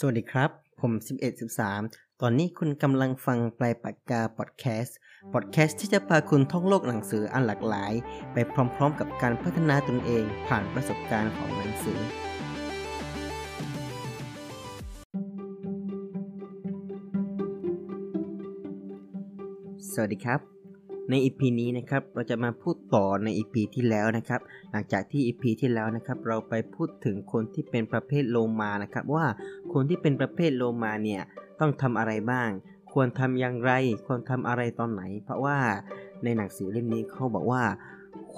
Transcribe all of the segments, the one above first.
สวัสดีครับ ผม 1113 ตอนนี้คุณกำลังฟังปลายปากกาพอดแคสต์ พอดแคสต์ที่จะพาคุณท่องโลกหนังสืออันหลากหลาย ไปพร้อมๆ กับการพัฒนาตนเองผ่านประสบการณ์ของหนังสือ สวัสดีครับ ใน EP นี้นะครับเราจะมาพูดต่อใน EP ที่แล้วนะครับ หลังจากที่ EP ที่แล้วนะครับเราไปพูดถึงคนที่เป็นประเภทโลมานะครับ ว่าคนที่เป็นประเภทโลมาเนี่ยต้องทำอะไรบ้าง ควรทำอย่างไร ควรทำอะไรตอนไหน เพราะว่าในหนังสือเล่มนี้เขาบอกว่า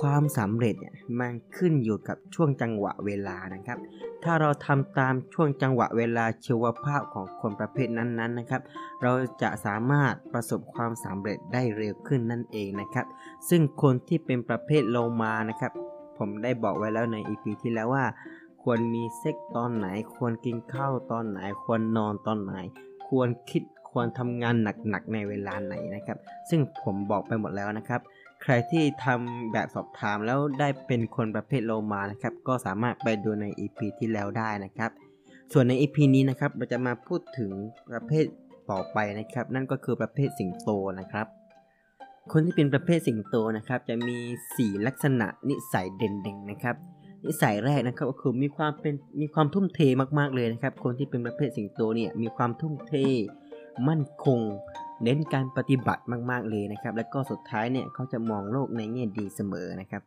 ความสำเร็จเนี่ยมันขึ้นอยู่กับช่วงจังหวะเวลานะครับ ถ้าเราทำตามช่วงจังหวะเวลาชีวภาพของคนประเภทนั้นๆนะครับ เราจะสามารถประสบความสำเร็จได้เร็วขึ้นนั่นเองนะครับ ซึ่งคนที่เป็นประเภทโลมานะครับ ผมได้บอกไว้แล้วใน EP ที่แล้วว่า ควรมีเซ็กตอนไหน ควรกินข้าวตอนไหน ควรนอนตอนไหน ควรคิดควรทำงานหนักๆในเวลาไหนนะครับ ซึ่งผมบอกไปหมดแล้วนะครับ ใครที่ทำแบบสอบถามแล้วได้เป็นคนประเภทโลมานะครับ ก็สามารถไปดูใน EP ที่แล้วได้นะครับ ส่วนใน EP นี้นะครับเราจะมาพูดถึงประเภทต่อไปนะครับ นั่นก็คือประเภทสิงโตนะครับ คนที่เป็นประเภทสิงโตนะครับ จะมี 4 ลักษณะนิสัยเด่นๆนะครับ นิสัยแรกนะครับก็คือมีความเป็นมีความทุ่มเทมากๆเลยนะครับ คนที่เป็นประเภทสิงโตเนี่ยมีความทุ่มเท มั่นคง เน้นการปฏิบัติมาก ๆเลยนะครับ แล้วก็สุดท้ายเนี่ยเขาจะมองโลกในแง่ดีเสมอนะครับ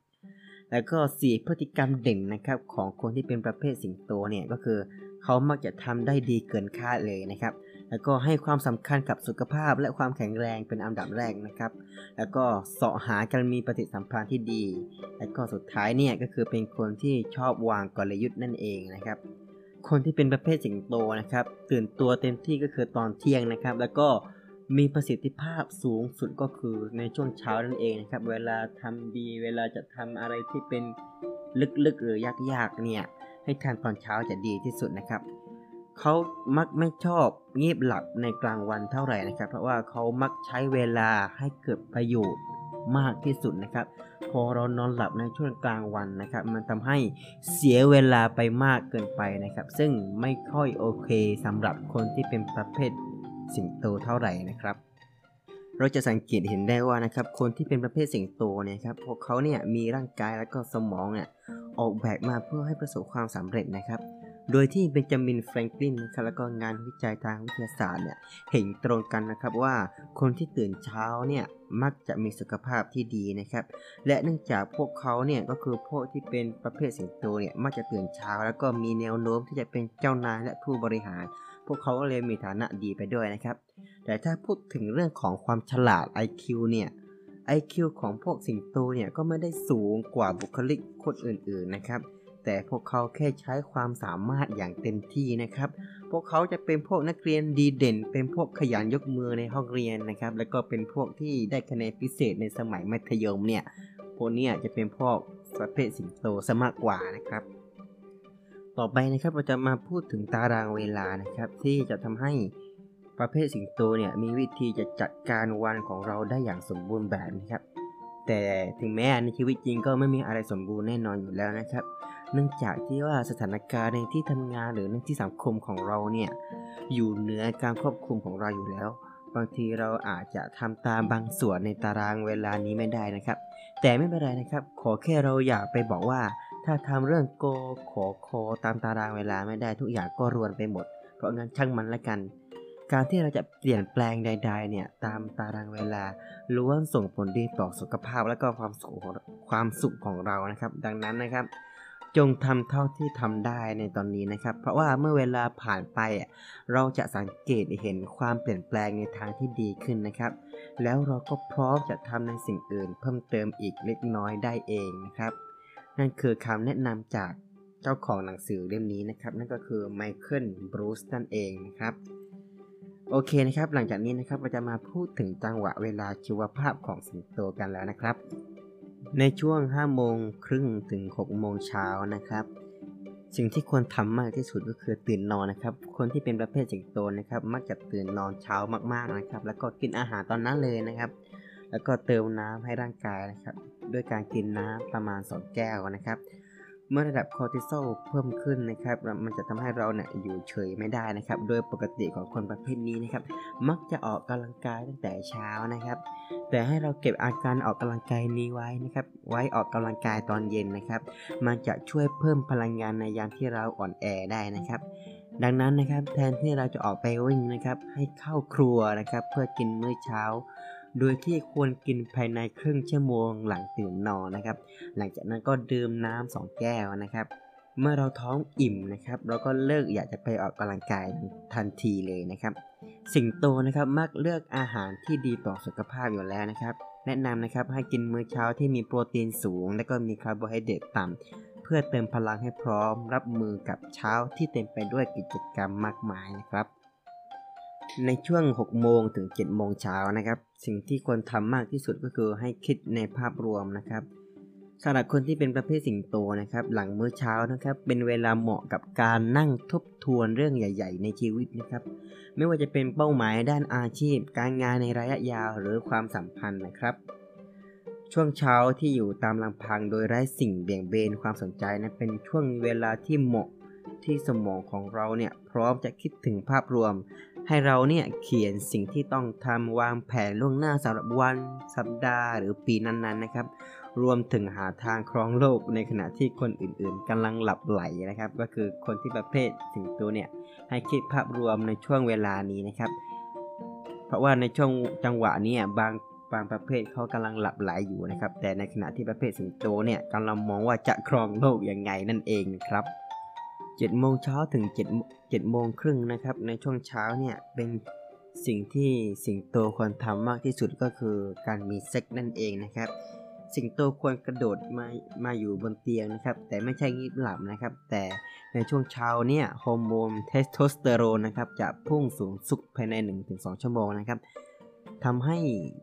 แล้วก็สี่พฤติกรรมเด่นนะครับของคนที่เป็นประเภทสิงโตเนี่ยก็คือเขามักจะทำได้ดีเกินคาดเลยนะครับ แล้วก็ให้ความสำคัญกับสุขภาพและความแข็งแรงเป็นอันดับแรกนะครับ แล้วก็เสาะหาการมีปฏิสัมพันธ์ที่ดี แล้วก็สุดท้ายเนี่ยก็คือเป็นคนที่ชอบวางกลยุทธ์นั่นเองนะครับ คนที่เป็นประเภทสิงโตนะครับ ตื่นตัวเต็มที่ก็คือตอนเที่ยงนะครับ แล้วก็ มีประสิทธิภาพสูงสุดก็คือในช่วงเช้านั่นเองนะครับ เวลาทำดี เวลาจะทำอะไรที่เป็นลึกๆหรือยากๆเนี่ยให้ทานตอนเช้าจะดีที่สุดนะครับเขามักไม่ชอบงีบหลับในกลางวันเท่าไหร่นะครับ เพราะว่าเขามักใช้เวลาให้เกิดประโยชน์มากที่สุดนะครับ พอเรานอนหลับในช่วงกลางวันนะครับ มันทำให้เสียเวลาไปมากเกินไปนะครับ ซึ่งไม่ค่อยโอเคสำหรับคนที่เป็นประเภท สิงโตเท่าไหร่นะครับ เราจะสังเกตเห็นได้ว่านะครับ คนที่เป็นประเภทสิงโตเนี่ยครับพวกเขาเนี่ยมีร่างกายและก็สมองเนี่ยออกแบบมาเพื่อให้ประสบความสำเร็จนะครับ โดยที่เบนจามินแฟรงคลินนะครับแล้วก็งานวิจัยทางวิทยาศาสตร์เนี่ยเห็นตรงกันนะครับว่าคนที่ตื่นเช้าเนี่ยมักจะมีสุขภาพที่ดีนะครับ และเนื่องจากพวกเขาเนี่ยก็คือพวกที่เป็นประเภทสิงโตเนี่ยมักจะตื่นเช้า แล้วก็มีแนวโน้มที่จะเป็นเจ้านายและผู้บริหาร พวกเขาก็เลยมีฐานะดีไปด้วยนะครับ แต่ถ้าพูดถึงเรื่องของความฉลาด IQ เนี่ย IQ ของพวกสิงโตเนี่ยก็ไม่ได้สูงกว่าบุคลิกคนอื่นๆนะครับ แต่พวกเขาแค่ใช้ความสามารถอย่างเต็มที่นะครับ พวกเขาจะเป็นพวกนักเรียนดีเด่น เป็นพวกขยันยกมือในห้องเรียนนะครับ แล้วก็เป็นพวกที่ได้คะแนนพิเศษในสมัยมัธยมเนี่ย พวกเนี้จะเป็นพวกประเภทสิงโตซะมากกว่านะครับ ต่อไปนะครับเราจะมาพูดถึงตารางเวลานะครับ ที่จะทำให้ประเภทสิงโตเนี่ยมีวิธีจะจัดการวันของเราได้อย่างสมบูรณ์แบบนะครับ แต่ถึงแม้ในชีวิตจริงก็ไม่มีอะไรสมบูรณ์แน่นอนอยู่แล้วนะครับ เนื่องจากที่ว่าสถานการณ์ในที่ทำงานหรือในที่สังคมของเราเนี่ยอยู่เหนือการควบคุมของเราอยู่แล้ว บางทีเราอาจจะทำตามบางส่วนในตารางเวลานี้ไม่ได้นะครับ แต่ไม่เป็นไรนะครับ ขอแค่เราอย่าไปบอกว่า ถ้าทำเรื่องโกขอคอตามตารางเวลาไม่ได้ทุกอย่างก็รวนไปหมด เพราะงั้นช่างมันละกัน การที่เราจะเปลี่ยนแปลงใด ๆ เนี่ยตามตารางเวลาล้วนส่งผลดีต่อสุขภาพและก็ความสุขของความสุขของเรานะครับ ดังนั้นนะครับ จงทำเท่าที่ทำได้ในตอนนี้นะครับ เพราะว่าเมื่อเวลาผ่านไปเราจะสังเกตเห็นความเปลี่ยนแปลงในทางที่ดีขึ้นนะครับ แล้วเราก็พร้อมจะทำในสิ่งอื่น เพิ่มเติมอีกเล็กน้อยได้เองนะครับ นั่นคือคำแนะนำจากเจ้าของหนังสือเล่มนี้นะครับ นั่นก็คือไมเคิลบรูซนั่นเองนะครับโอเคนะครับ หลังจากนี้นะครับเราจะมาพูดถึงจังหวะเวลาชีวภาพของสิงโตกันแล้วนะครับ ในช่วง 5 โมงครึ่งถึง 6 โมงเช้านะครับ สิ่งที่ควรทำมากที่สุดก็คือตื่นนอนนะครับ คนที่เป็นประเภทสิงโตนะครับ มักจะตื่นนอนเช้ามากๆนะครับ แล้วก็กินอาหารตอนนั้นเลยนะครับ แล้วก็เติมน้ำให้ร่างกายนะครับ ด้วยการกินน้ำประมาณ 2 แก้วนะครับ เมื่อระดับคอร์ติซอลเพิ่มขึ้นนะครับ มันจะทำให้เราเนี่ยอยู่เฉยไม่ได้นะครับ โดยปกติของคนประเภทนี้นะครับ มักจะออกกำลังกายตั้งแต่เช้านะครับ แต่ให้เราเก็บอาการออกกำลังกายนี้ไว้นะครับ ไว้ออกกำลังกายตอนเย็นนะครับ มันจะช่วยเพิ่มพลังงานในยามที่เราอ่อนแอได้นะครับดังนั้นนะครับแทนที่เราจะออกไปวิ่งนะครับให้เข้าครัวนะครับ เพื่อกินมื้อเช้า โดยที่ควรกินภายในครึ่งชั่วโมงหลังตื่นนอนนะครับ หลังจากนั้นก็ดื่มน้ำสองแก้วนะครับ เมื่อเราท้องอิ่มนะครับ เราก็เลิกอยากจะไปออกกำลังกายทันทีเลยนะครับ สิงโตนะครับมักเลือกอาหารที่ดีต่อสุขภาพอยู่แล้วนะครับ แนะนำนะครับให้กินมื้อเช้าที่มีโปรตีนสูง และก็มีคาร์โบไฮเดรตต่ำเพื่อเติมพลังให้พร้อมรับมือกับเช้าที่เต็มไปด้วยกิจกรรมมากมายนะครับ ในช่วง 6 โมงถึง 7 โมงเช้านะครับ สิ่งที่ควรทำมากที่สุดก็คือให้คิดในภาพรวมนะครับสำหรับคนที่เป็นประเภทสิงโตนะครับ หลังมื้อเช้านะครับ เป็นเวลาเหมาะกับการนั่งทบทวนเรื่องใหญ่ ๆ ในชีวิตนะครับ ไม่ว่าจะเป็นเป้าหมายด้านอาชีพ การงานในระยะยาวหรือความสัมพันธ์นะครับ ช่วงเช้าที่อยู่ตามลำพังโดยไร้สิ่งเบี่ยงเบนความสนใจนะเป็นช่วงเวลาที่เหมาะที่สมองของเราเนี่ยพร้อมจะคิดถึงภาพรวม ให้เราเนี่ยเขียนสิ่งที่ต้องทำวางแผนล่วงหน้าสำหรับวัน สัปดาห์หรือปีนั้นๆนะครับ รวมถึงหาทางครองโลกในขณะที่คนอื่นๆกำลังหลับไหลนะครับ ก็คือคนที่ประเภทสิงโตเนี่ยให้คิดภาพรวมในช่วงเวลานี้นะครับ เพราะว่าในช่วงจังหวะนี้บางบางประเภทเขากำลังหลับไหลอยู่นะครับ แต่ในขณะที่ประเภทสิงโตเนี่ยกำลังมองว่าจะครองโลกยังไงนั่นเองนะครับ 7โมงเช้าถึง7 7โมงครึ่งนะครับ ในช่วงเช้าเนี่ยเป็นสิ่งที่สิงโตควรทำมากที่สุดก็คือการมีเซ็กส์นั่นเองนะครับ สิงโตควรกระโดดมามาอยู่บนเตียงนะครับ แต่ไม่ใช่งีบหลับนะครับ แต่ในช่วงเช้าเนี่ยฮอร์โมนเทสโทสเตอโรนนะครับจะพุ่งสูงสุดภายใน 1-2 ชั่วโมงนะครับทำให้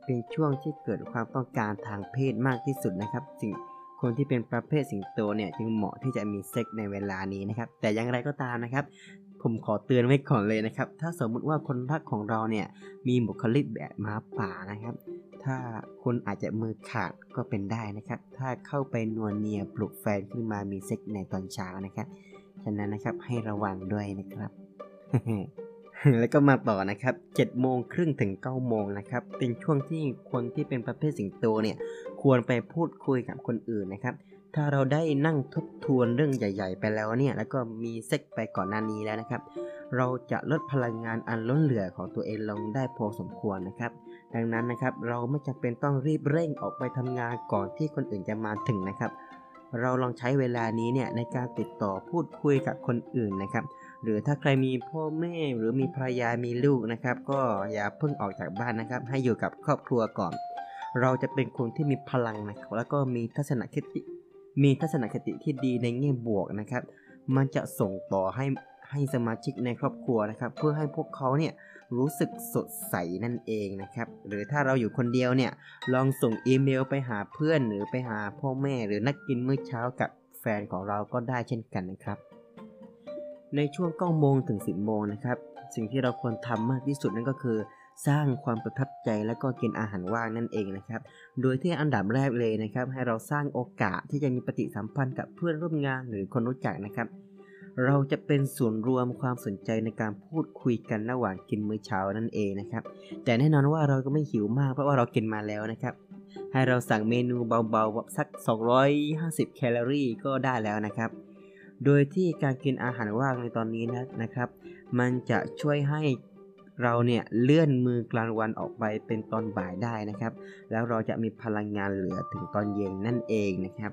เป็นช่วงที่เกิดความต้องการทางเพศมากที่สุดนะครับ สิ่ง คนที่เป็นประเภทสิงโตเนี่ยจึงเหมาะที่จะมีเซ็กในเวลานี้นะครับ แต่อย่างไรก็ตามนะครับ ผมขอเตือนไว้ก่อนเลยนะครับ ถ้าสมมุติว่าคนรักของเราเนี่ยมีบุคลิกแบบม้าป่านะครับ ถ้าคุณอาจจะมือขาดก็เป็นได้นะครับ ถ้าเข้าไปนวลเนียปลุกแฟนขึ้นมามีเซ็กในตอนเช้านะครับ ฉะนั้นนะครับให้ระวังด้วยนะครับ แล้วก็มาต่อนะครับ7โมงครึ่งถึง9โมงนะครับ เป็นช่วงที่คนที่เป็นประเภทสิงโตเนี่ย ควรไปพูดคุยกับคนอื่นนะครับ ถ้าเราได้นั่งทบทวนเรื่องใหญ่ ๆ ไปแล้วเนี่ย แล้วก็มีเซ็กไปก่อนหน้านี้แล้วนะครับ เราจะลดพลังงานอันล้นเหลือของตัวเองลงได้พอสมควรนะครับ ดังนั้นนะครับ เราไม่จำเป็นต้องรีบเร่งออกไปทำงานก่อนที่คนอื่นจะมาถึงนะครับ เราลองใช้เวลานี้เนี่ยในการติดต่อพูดคุยกับคนอื่นนะครับ หรือถ้าใครมีพ่อแม่หรือมีภรรยามีลูกนะครับ ก็อย่าเพิ่งออกจากบ้านนะครับ ให้อยู่กับครอบครัวก่อน เราจะเป็นคนที่มีพลังนะครับแล้วก็มีทัศนคติมีทัศนคติที่ดีในแง่บวกนะครับ มันจะส่งต่อให้ให้สมาชิกในครอบครัวนะครับ เพื่อให้พวกเขาเนี่ยรู้สึกสดใสนั่นเองนะครับ หรือถ้าเราอยู่คนเดียวเนี่ย ลองส่งอีเมลไปหาเพื่อนหรือไปหาพ่อแม่หรือนักกินมื้อเช้ากับแฟนของเราก็ได้เช่นกันนะครับ ในช่วง9โมงถึง 10โมงนะครับ สิ่งที่เราควรทำมากที่สุดนั่นก็คือ สร้างความประทับใจและก็กินอาหารว่างนั่นเองนะครับ โดยที่อันดับแรกเลยนะครับ ให้เราสร้างโอกาสที่จะมีปฏิสัมพันธ์กับเพื่อนร่วมงานหรือคนรู้จักนะครับ เราจะเป็นส่วนรวมความสนใจในการพูดคุยกันระหว่างกินมื้อเช้านั่นเองนะครับ แต่แน่นอนว่าเราก็ไม่หิวมากเพราะว่าเรากินมาแล้วนะครับ ให้เราสั่งเมนูเบาๆสัก 250 แคลอรี่ก็ได้แล้วนะครับ โดยที่การกินอาหารว่างในตอนนี้นะนะครับ มันจะช่วยให้เราเนี่ยเลื่อนมือกลางวันออกไปเป็นตอนบ่ายได้นะครับ แล้วเราจะมีพลังงานเหลือถึงตอนเย็นนั่นเองนะครับ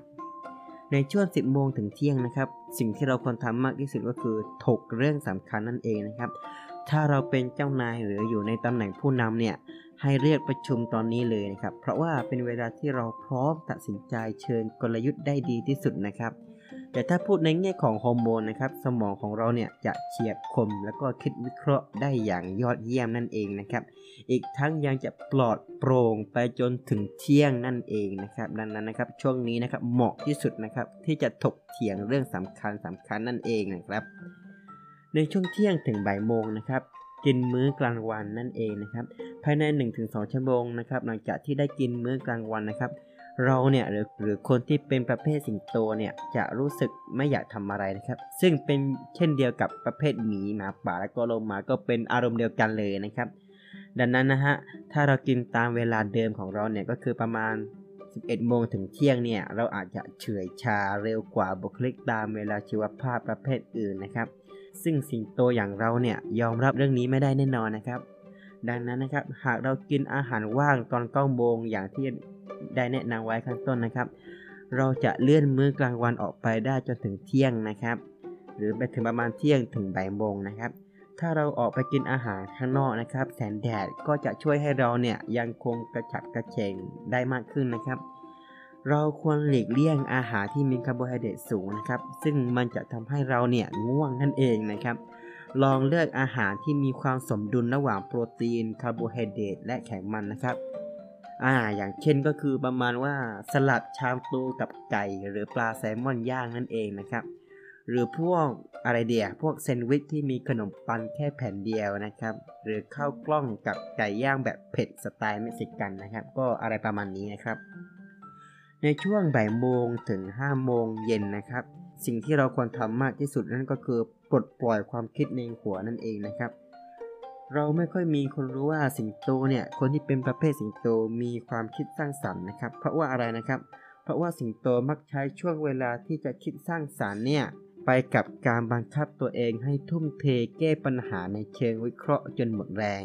ในช่วง 10 โมงถึงเที่ยงนะครับ สิ่งที่เราควรทำมากที่สุดก็คือถกเรื่องสำคัญนั่นเองนะครับ ถ้าเราเป็นเจ้านายหรืออยู่ในตำแหน่งผู้นำเนี่ยให้เรียกประชุมตอนนี้เลยนะครับ เพราะว่าเป็นเวลาที่เราพร้อมตัดสินใจเชิญกลยุทธ์ได้ดีที่สุดนะครับ แต่ถ้าพูดในแง่ของฮอร์โมนนะครับ สมองของเราเนี่ยจะเฉียบคม แล้วก็คิดวิเคราะห์ได้อย่างยอดเยี่ยมนั่นเองนะครับ อีกทั้งยังจะปลอดโปร่งไปจนถึงเที่ยงนั่นเองนะครับ ดังนั้นนะครับช่วงนี้นะครับเหมาะที่สุดนะครับที่จะถกเถียงเรื่องสำคัญสำคัญนั่นเองนะครับ ในช่วงเที่ยงถึงบ่ายโมงนะครับกินมื้อกลางวันนั่นเองนะครับ ภายใน 1-2 ชั่วโมงนะครับหลังจากที่ได้กินมื้อกลางวันนะครับ เราเนี่ยหรือหรือคนที่เป็นประเภทสิงโตเนี่ยจะรู้สึกไม่อยากทำอะไรนะครับ ซึ่งเป็นเช่นเดียวกับประเภทหมีหมาป่าและก็โลมาก็เป็นอารมณ์เดียวกันเลยนะครับ ดังนั้นนะฮะถ้าเรากินตามเวลาเดิมของเราเนี่ยก็คือประมาณ 11โมงถึงเที่ยงเนี่ยเราอาจจะเฉื่อยชาเร็วกว่าบุคลิกตามเวลาชีวภาพประเภทอื่นนะครับ ซึ่งสิงโตอย่างเราเนี่ยยอมรับเรื่องนี้ไม่ได้แน่นอนนะครับ ดังนั้นนะครับหากเรากินอาหารว่างตอนก้าโมงอย่างที่ ได้แนะนำไว้ข้างต้นนะครับ เราจะเลื่อนมื้อกลางวันออกไปได้จนถึงเที่ยงนะครับ หรือไปถึงประมาณเที่ยงถึงบ่ายโมงนะครับ ถ้าเราออกไปกินอาหารข้างนอกนะครับ แสงแดดก็จะช่วยให้เราเนี่ยยังคงกระฉับกระเฉงได้มากขึ้นนะครับ เราควรหลีกเลี่ยงอาหารที่มีคาร์โบไฮเดรตสูงนะครับ ซึ่งมันจะทำให้เราเนี่ยง่วงนั่นเองนะครับลองเลือกอาหารที่มีความสมดุลระหว่างโปรตีนคาร์โบไฮเดรตและไขมันนะครับ อ่า อย่างเช่นก็คือประมาณว่าสลัดชามโตกับไก่ หรือปลาแซลมอนย่างนั่นเองนะครับ หรือพวกอะไรเดียพวกแซนด์วิชที่มีขนมปังแค่แผ่นเดียวนะครับ หรือข้าวกล้องกับไก่ย่างแบบเผ็ดสไตล์เม็กซิกันนะครับ ก็อะไรประมาณนี้นะครับ ในช่วงบ่ายโมงถึง5โมงเย็นนะครับ สิ่งที่เราควรทำมากที่สุดนั่นก็คือปลดปล่อยความคิดในหัวนั่นเองนะครับ เราไม่ค่อยมีคนรู้ว่าสิงโตเนี่ยคนที่เป็นประเภทสิงโตมีความคิดสร้างสรรค์นะครับ เพราะว่าอะไรนะครับ เพราะว่าสิงโตมักใช้ช่วงเวลาที่จะคิดสร้างสรรค์เนี่ยไปกับการบังคับตัวเองให้ทุ่มเทแก้ปัญหาในเชิงวิเคราะห์จนหมดแรง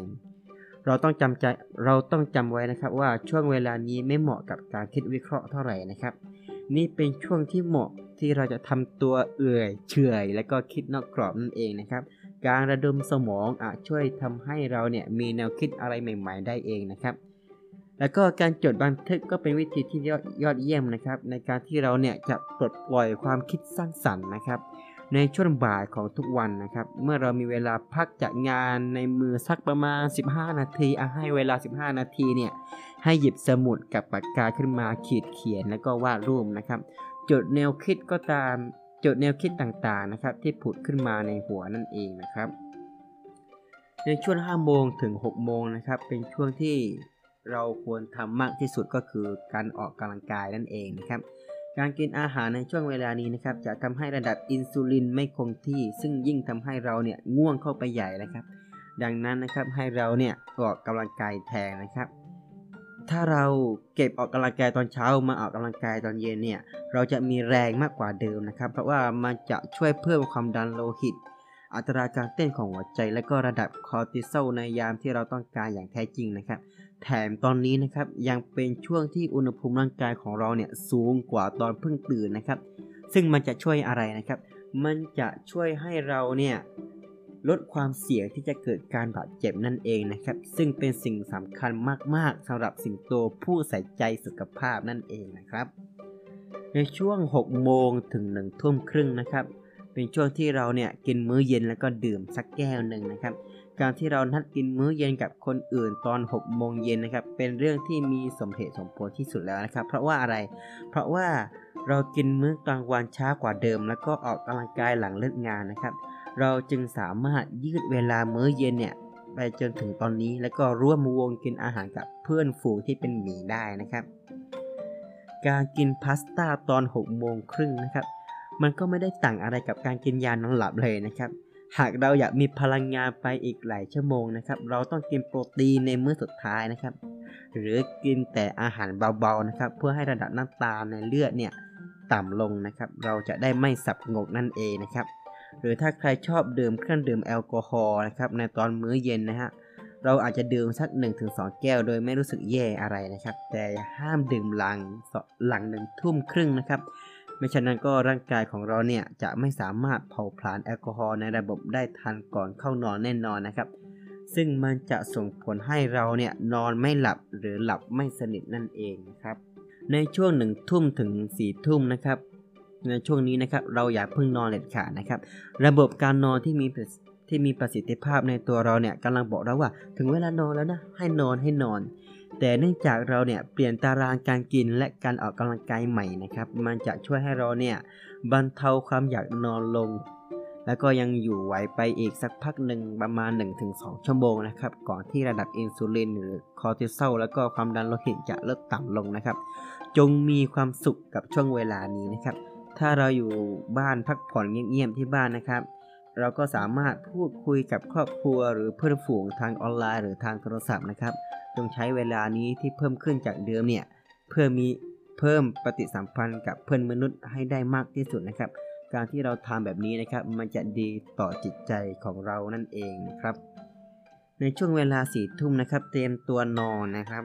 เราต้องจำใจเราต้องจำไว้นะครับว่าช่วงเวลานี้ไม่เหมาะกับการคิดวิเคราะห์เท่าไหร่นะครับ นี่เป็นช่วงที่เหมาะที่เราจะทำตัวเอื่อยเฉยและก็คิดนอกกรอบนั่นเองนะครับ การระดมสมองอาจช่วยทำให้เราเนี่ยมีแนวคิดอะไรใหม่ ๆ ได้เองนะครับ แล้วก็การจดบันทึกก็เป็นวิธีที่ยอดยอดเยี่ยมนะครับ ในการที่เราเนี่ยจะปลดปล่อยความคิดสร้างสรรค์นะครับ ในช่วงบ่ายของทุกวันนะครับ เมื่อเรามีเวลาพักจากงานในมือสักประมาณ 15 นาทีอะให้เวลา 15 นาทีเนี่ยให้หยิบสมุดกับปากกาขึ้นมาขีดเขียนแล้วก็วาดรูปนะครับจดแนวคิดก็ตาม จดแนวคิดต่างๆนะครับที่ผุดขึ้นมาในหัวนั่นเองนะครับ ในช่วง5โมงถึง6โมงนะครับ เป็นช่วงที่เราควรทำมากที่สุดก็คือการออกกำลังกายนั่นเองนะครับ การกินอาหารในช่วงเวลานี้นะครับ จะทำให้ระดับอินซูลินไม่คงที่ ซึ่งยิ่งทำให้เราเนี่ยง่วงเข้าไปใหญ่นะครับ ดังนั้นนะครับให้เราเนี่ยออกกำลังกายแทนนะครับ ถ้าเราเก็บออกกำลังกายตอนเช้ามาออกกำลังกายตอนเย็นเนี่ย เราจะมีแรงมากกว่าเดิมนะครับ เพราะว่ามันจะช่วยเพิ่มความดันโลหิต อัตราการเต้นของหัวใจ และก็ระดับคอร์ติซอลในยามที่เราต้องการอย่างแท้จริงนะครับ แถมตอนนี้นะครับยังเป็นช่วงที่อุณหภูมิร่างกายของเราเนี่ยสูงกว่าตอนเพิ่งตื่นนะครับ ซึ่งมันจะช่วยอะไรนะครับ มันจะช่วยให้เราเนี่ย ลดความเสี่ยงที่จะเกิดการบาดเจ็บนั่นเองนะครับ ซึ่งเป็นสิ่งสำคัญมากๆสำหรับสิงโตผู้ใส่ใจสุขภาพนั่นเองนะครับ ในช่วง 6 โมงถึง 1 ทุ่มครึ่งนะครับ เป็นช่วงที่เราเนี่ยกินมื้อเย็นแล้วก็ดื่มสักแก้วหนึ่งนะครับการที่เรานัดกินมื้อเย็นกับคนอื่นตอน 6 โมงเย็นนะครับ เป็นเรื่องที่มีสมเหตุสมผลที่สุดแล้วนะครับ เพราะว่าอะไร เพราะว่าเรากินมื้อกลางวันช้ากว่าเดิม แล้วก็ออกกำลังกายหลังเลิกงานนะครับ เราจึงสามารถยืดเวลามื้อเย็นเนี่ยไปจนถึงตอนนี้แล้วก็ร่วมวงกินอาหารกับเพื่อนฝูงที่เป็นหมีได้นะครับ การกินพาสต้าตอน6โมงครึ่งนะครับ มันก็ไม่ได้ต่างอะไรกับการกินยานอนหลับเลยนะครับ หากเราอยากมีพลังงานไปอีกหลายชั่วโมงนะครับ เราต้องกินโปรตีนในมื้อสุดท้ายนะครับ หรือกินแต่อาหารเบาๆนะครับ เพื่อให้ระดับน้ำตาลในเลือดเนี่ยต่ำลงนะครับ เราจะได้ไม่สับงกนั่นเองนะครับ หรือถ้าใครชอบดื่มเครื่องดื่มแอลกอฮอล์นะครับในตอนมื้อเย็นนะฮะเราอาจจะดื่มสัก 1-2 แก้วโดยไม่รู้สึกแย่อะไรนะครับ แต่ห้ามดื่มหลังหลังหนึ่งทุ่มครึ่งนะครับ ไม่ฉะนั้นก็ร่างกายของเราเนี่ยจะไม่สามารถเผาผลาญแอลกอฮอล์ในระบบได้ทันก่อนเข้านอนแน่นอนนะครับ ซึ่งมันจะส่งผลให้เราเนี่ยนอนไม่หลับหรือหลับไม่สนิทนั่นเองนะครับ ในช่วงหนึ่งทุ่มถึงสี่ทุ่มนะครับ ในช่วงนี้นะครับเราอย่าเพิ่งนอนเด็ดขาดนะครับ ระบบการนอนที่มีที่มีประสิทธิภาพในตัวเราเนี่ยกำลังบอกเราว่า ถึงเวลานอนแล้วนะให้นอนให้นอน แต่เนื่องจากเราเนี่ยเปลี่ยนตารางการกินและการออกกำลังกายใหม่นะครับ มันจะช่วยให้เราเนี่ยบรรเทาความอยากนอนลง แล้วก็ยังอยู่ไหวไปอีกสักพักหนึ่งประมาณ 1-2 ชั่วโมงนะครับก่อนที่ระดับอินซูลินหรือคอร์ติซอลแล้วก็ความดันโลหิตจะลดต่ำลงนะครับ จงมีความสุขกับช่วงเวลานี้นะครับ ถ้าเราอยู่บ้านพักผ่อนเงียบๆที่บ้านนะครับ เราก็สามารถพูดคุยกับครอบครัวหรือเพื่อนฝูงทางออนไลน์หรือทางโทรศัพท์นะครับ จงใช้เวลานี้ที่เพิ่มขึ้นจากเดิมเนี่ยเพื่อมีเพิ่มปฏิสัมพันธ์กับเพื่อนมนุษย์ให้ได้มากที่สุดนะครับ การที่เราทำแบบนี้นะครับ มันจะดีต่อจิตใจของเรานั่นเองนะครับ ในช่วงเวลาสี่ทุ่มนะครับ เตรียมตัวนอนนะครับ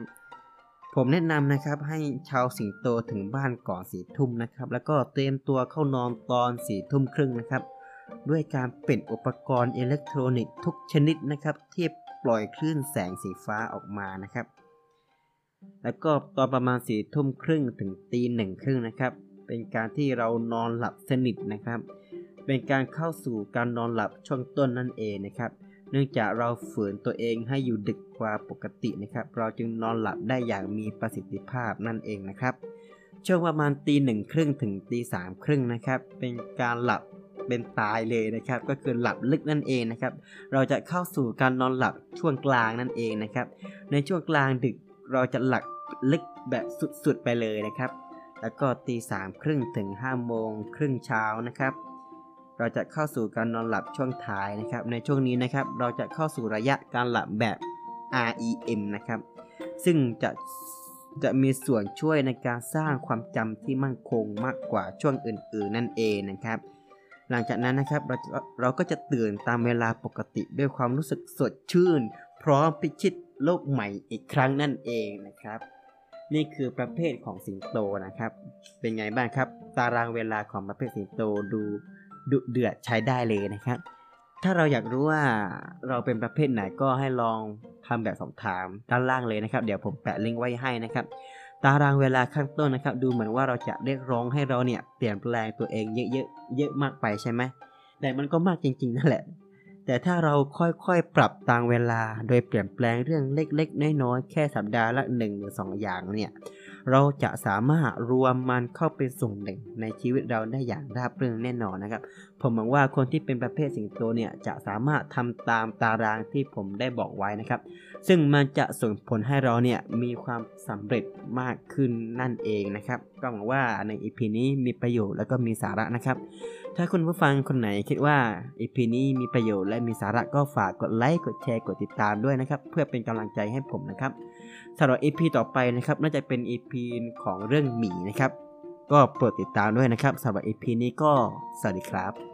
ผมแนะนำนะครับให้ชาวสิงโตถึงบ้านก่อนสี่ทุ่มนะครับ แล้วก็เตรียมตัวเข้านอนตอนสี่ทุ่มครึ่งนะครับ ด้วยการเปิดอุปกรณ์อิเล็กทรอนิกส์ทุกชนิดนะครับที่ปล่อยคลื่นแสงสีฟ้าออกมานะครับ แล้วก็ตอนประมาณสี่ทุ่มครึ่งถึงตีหนึ่งครึ่งนะครับ เป็นการที่เรานอนหลับสนิทนะครับ เป็นการเข้าสู่การนอนหลับช่วงต้นนั่นเองนะครับ เนื่องจากเราฝืนตัวเองให้อยู่ดึก กว่าปกตินะครับ เราจึงนอนหลับได้อย่างมีประสิทธิภาพนั่นเองนะครับ ช่วงประมาณตีหนึ่งครึ่งถึงตีสามครึ่งนะครับ เป็นการหลับเป็นตายเลยนะครับ ก็คือหลับลึกนั่นเองนะครับ เราจะเข้าสู่การนอนหลับช่วงกลางนั่นเองนะครับ ในช่วงกลางดึกเราจะหลับลึกแบบสุดๆไปเลยนะครับ แล้วก็ตีสามครึ่งถึง5้าโมงครึ่งเช้านะครับเราจะเข้าสู่การนอนหลับช่วงท้ายนะครับ ในช่วงนี้นะครับ เราจะเข้าสู่ระยะการหลับแบบ REM นะครับ ซึ่งจะจะมีส่วนช่วยในการสร้างความจำที่มั่นคงมากกว่าช่วงอื่น ๆ นั่นเองนะครับ หลังจากนั้นนะครับเราเราก็จะตื่นตามเวลาปกติด้วยความรู้สึกสดชื่น พร้อมพิชิตโลกใหม่อีกครั้งนั่นเองนะครับ นี่คือประเภทของสิงโตนะครับ เป็นไงบ้างครับ ตารางเวลาของประเภทสิงโตดูดุเดือดใช้ได้เลยนะครับ ถ้าเราอยากรู้ว่าเราเป็นประเภทไหนก็ให้ลองทำแบบสอบถามด้านล่างเลยนะครับ เดี๋ยวผมแปะลิงก์ไว้ให้นะครับ ตารางเวลาข้างต้นนะครับ ดูเหมือนว่าเราจะเรียกร้องให้เราเนี่ยเปลี่ยนแปลงตัวเองเยอะๆเยอะมากไปใช่ไหมแต่มันก็มากจริงๆนั่นแหละ แต่ถ้าเราค่อยๆปรับตามเวลา โดยเปลี่ยนแปลงเรื่องเล็กๆน้อยๆแค่สัปดาห์ละ1หรือ2อย่างเนี่ย เราจะสามารถรวมมันเข้าเป็นส่วนหนึ่งในชีวิตเราได้อย่างราบรื่นแน่นอนนะครับ ผมหวังว่าคนที่เป็นประเภทสิงโตเนี่ยจะสามารถทำตามตารางที่ผมได้บอกไว้นะครับ ซึ่งมันจะส่งผลให้เราเนี่ยมีความสำเร็จมากขึ้นนั่นเองนะครับ ก็หวังว่าใน EP นี้มีประโยชน์และก็มีสาระนะครับ ถ้าคุณผู้ฟังคนไหนคิดว่า EP นี้มีประโยชน์และมีสาระก็ฝากกดไลค์กดแชร์กดติดตามด้วยนะครับ เพื่อเป็นกำลังใจให้ผมนะครับ สำหรับ EP ต่อไปนะครับน่าจะเป็น EP ของเรื่องหมีนะครับ ก็โปรดติดตามด้วยนะครับสำหรับ EP นี้ก็สวัสดีครับ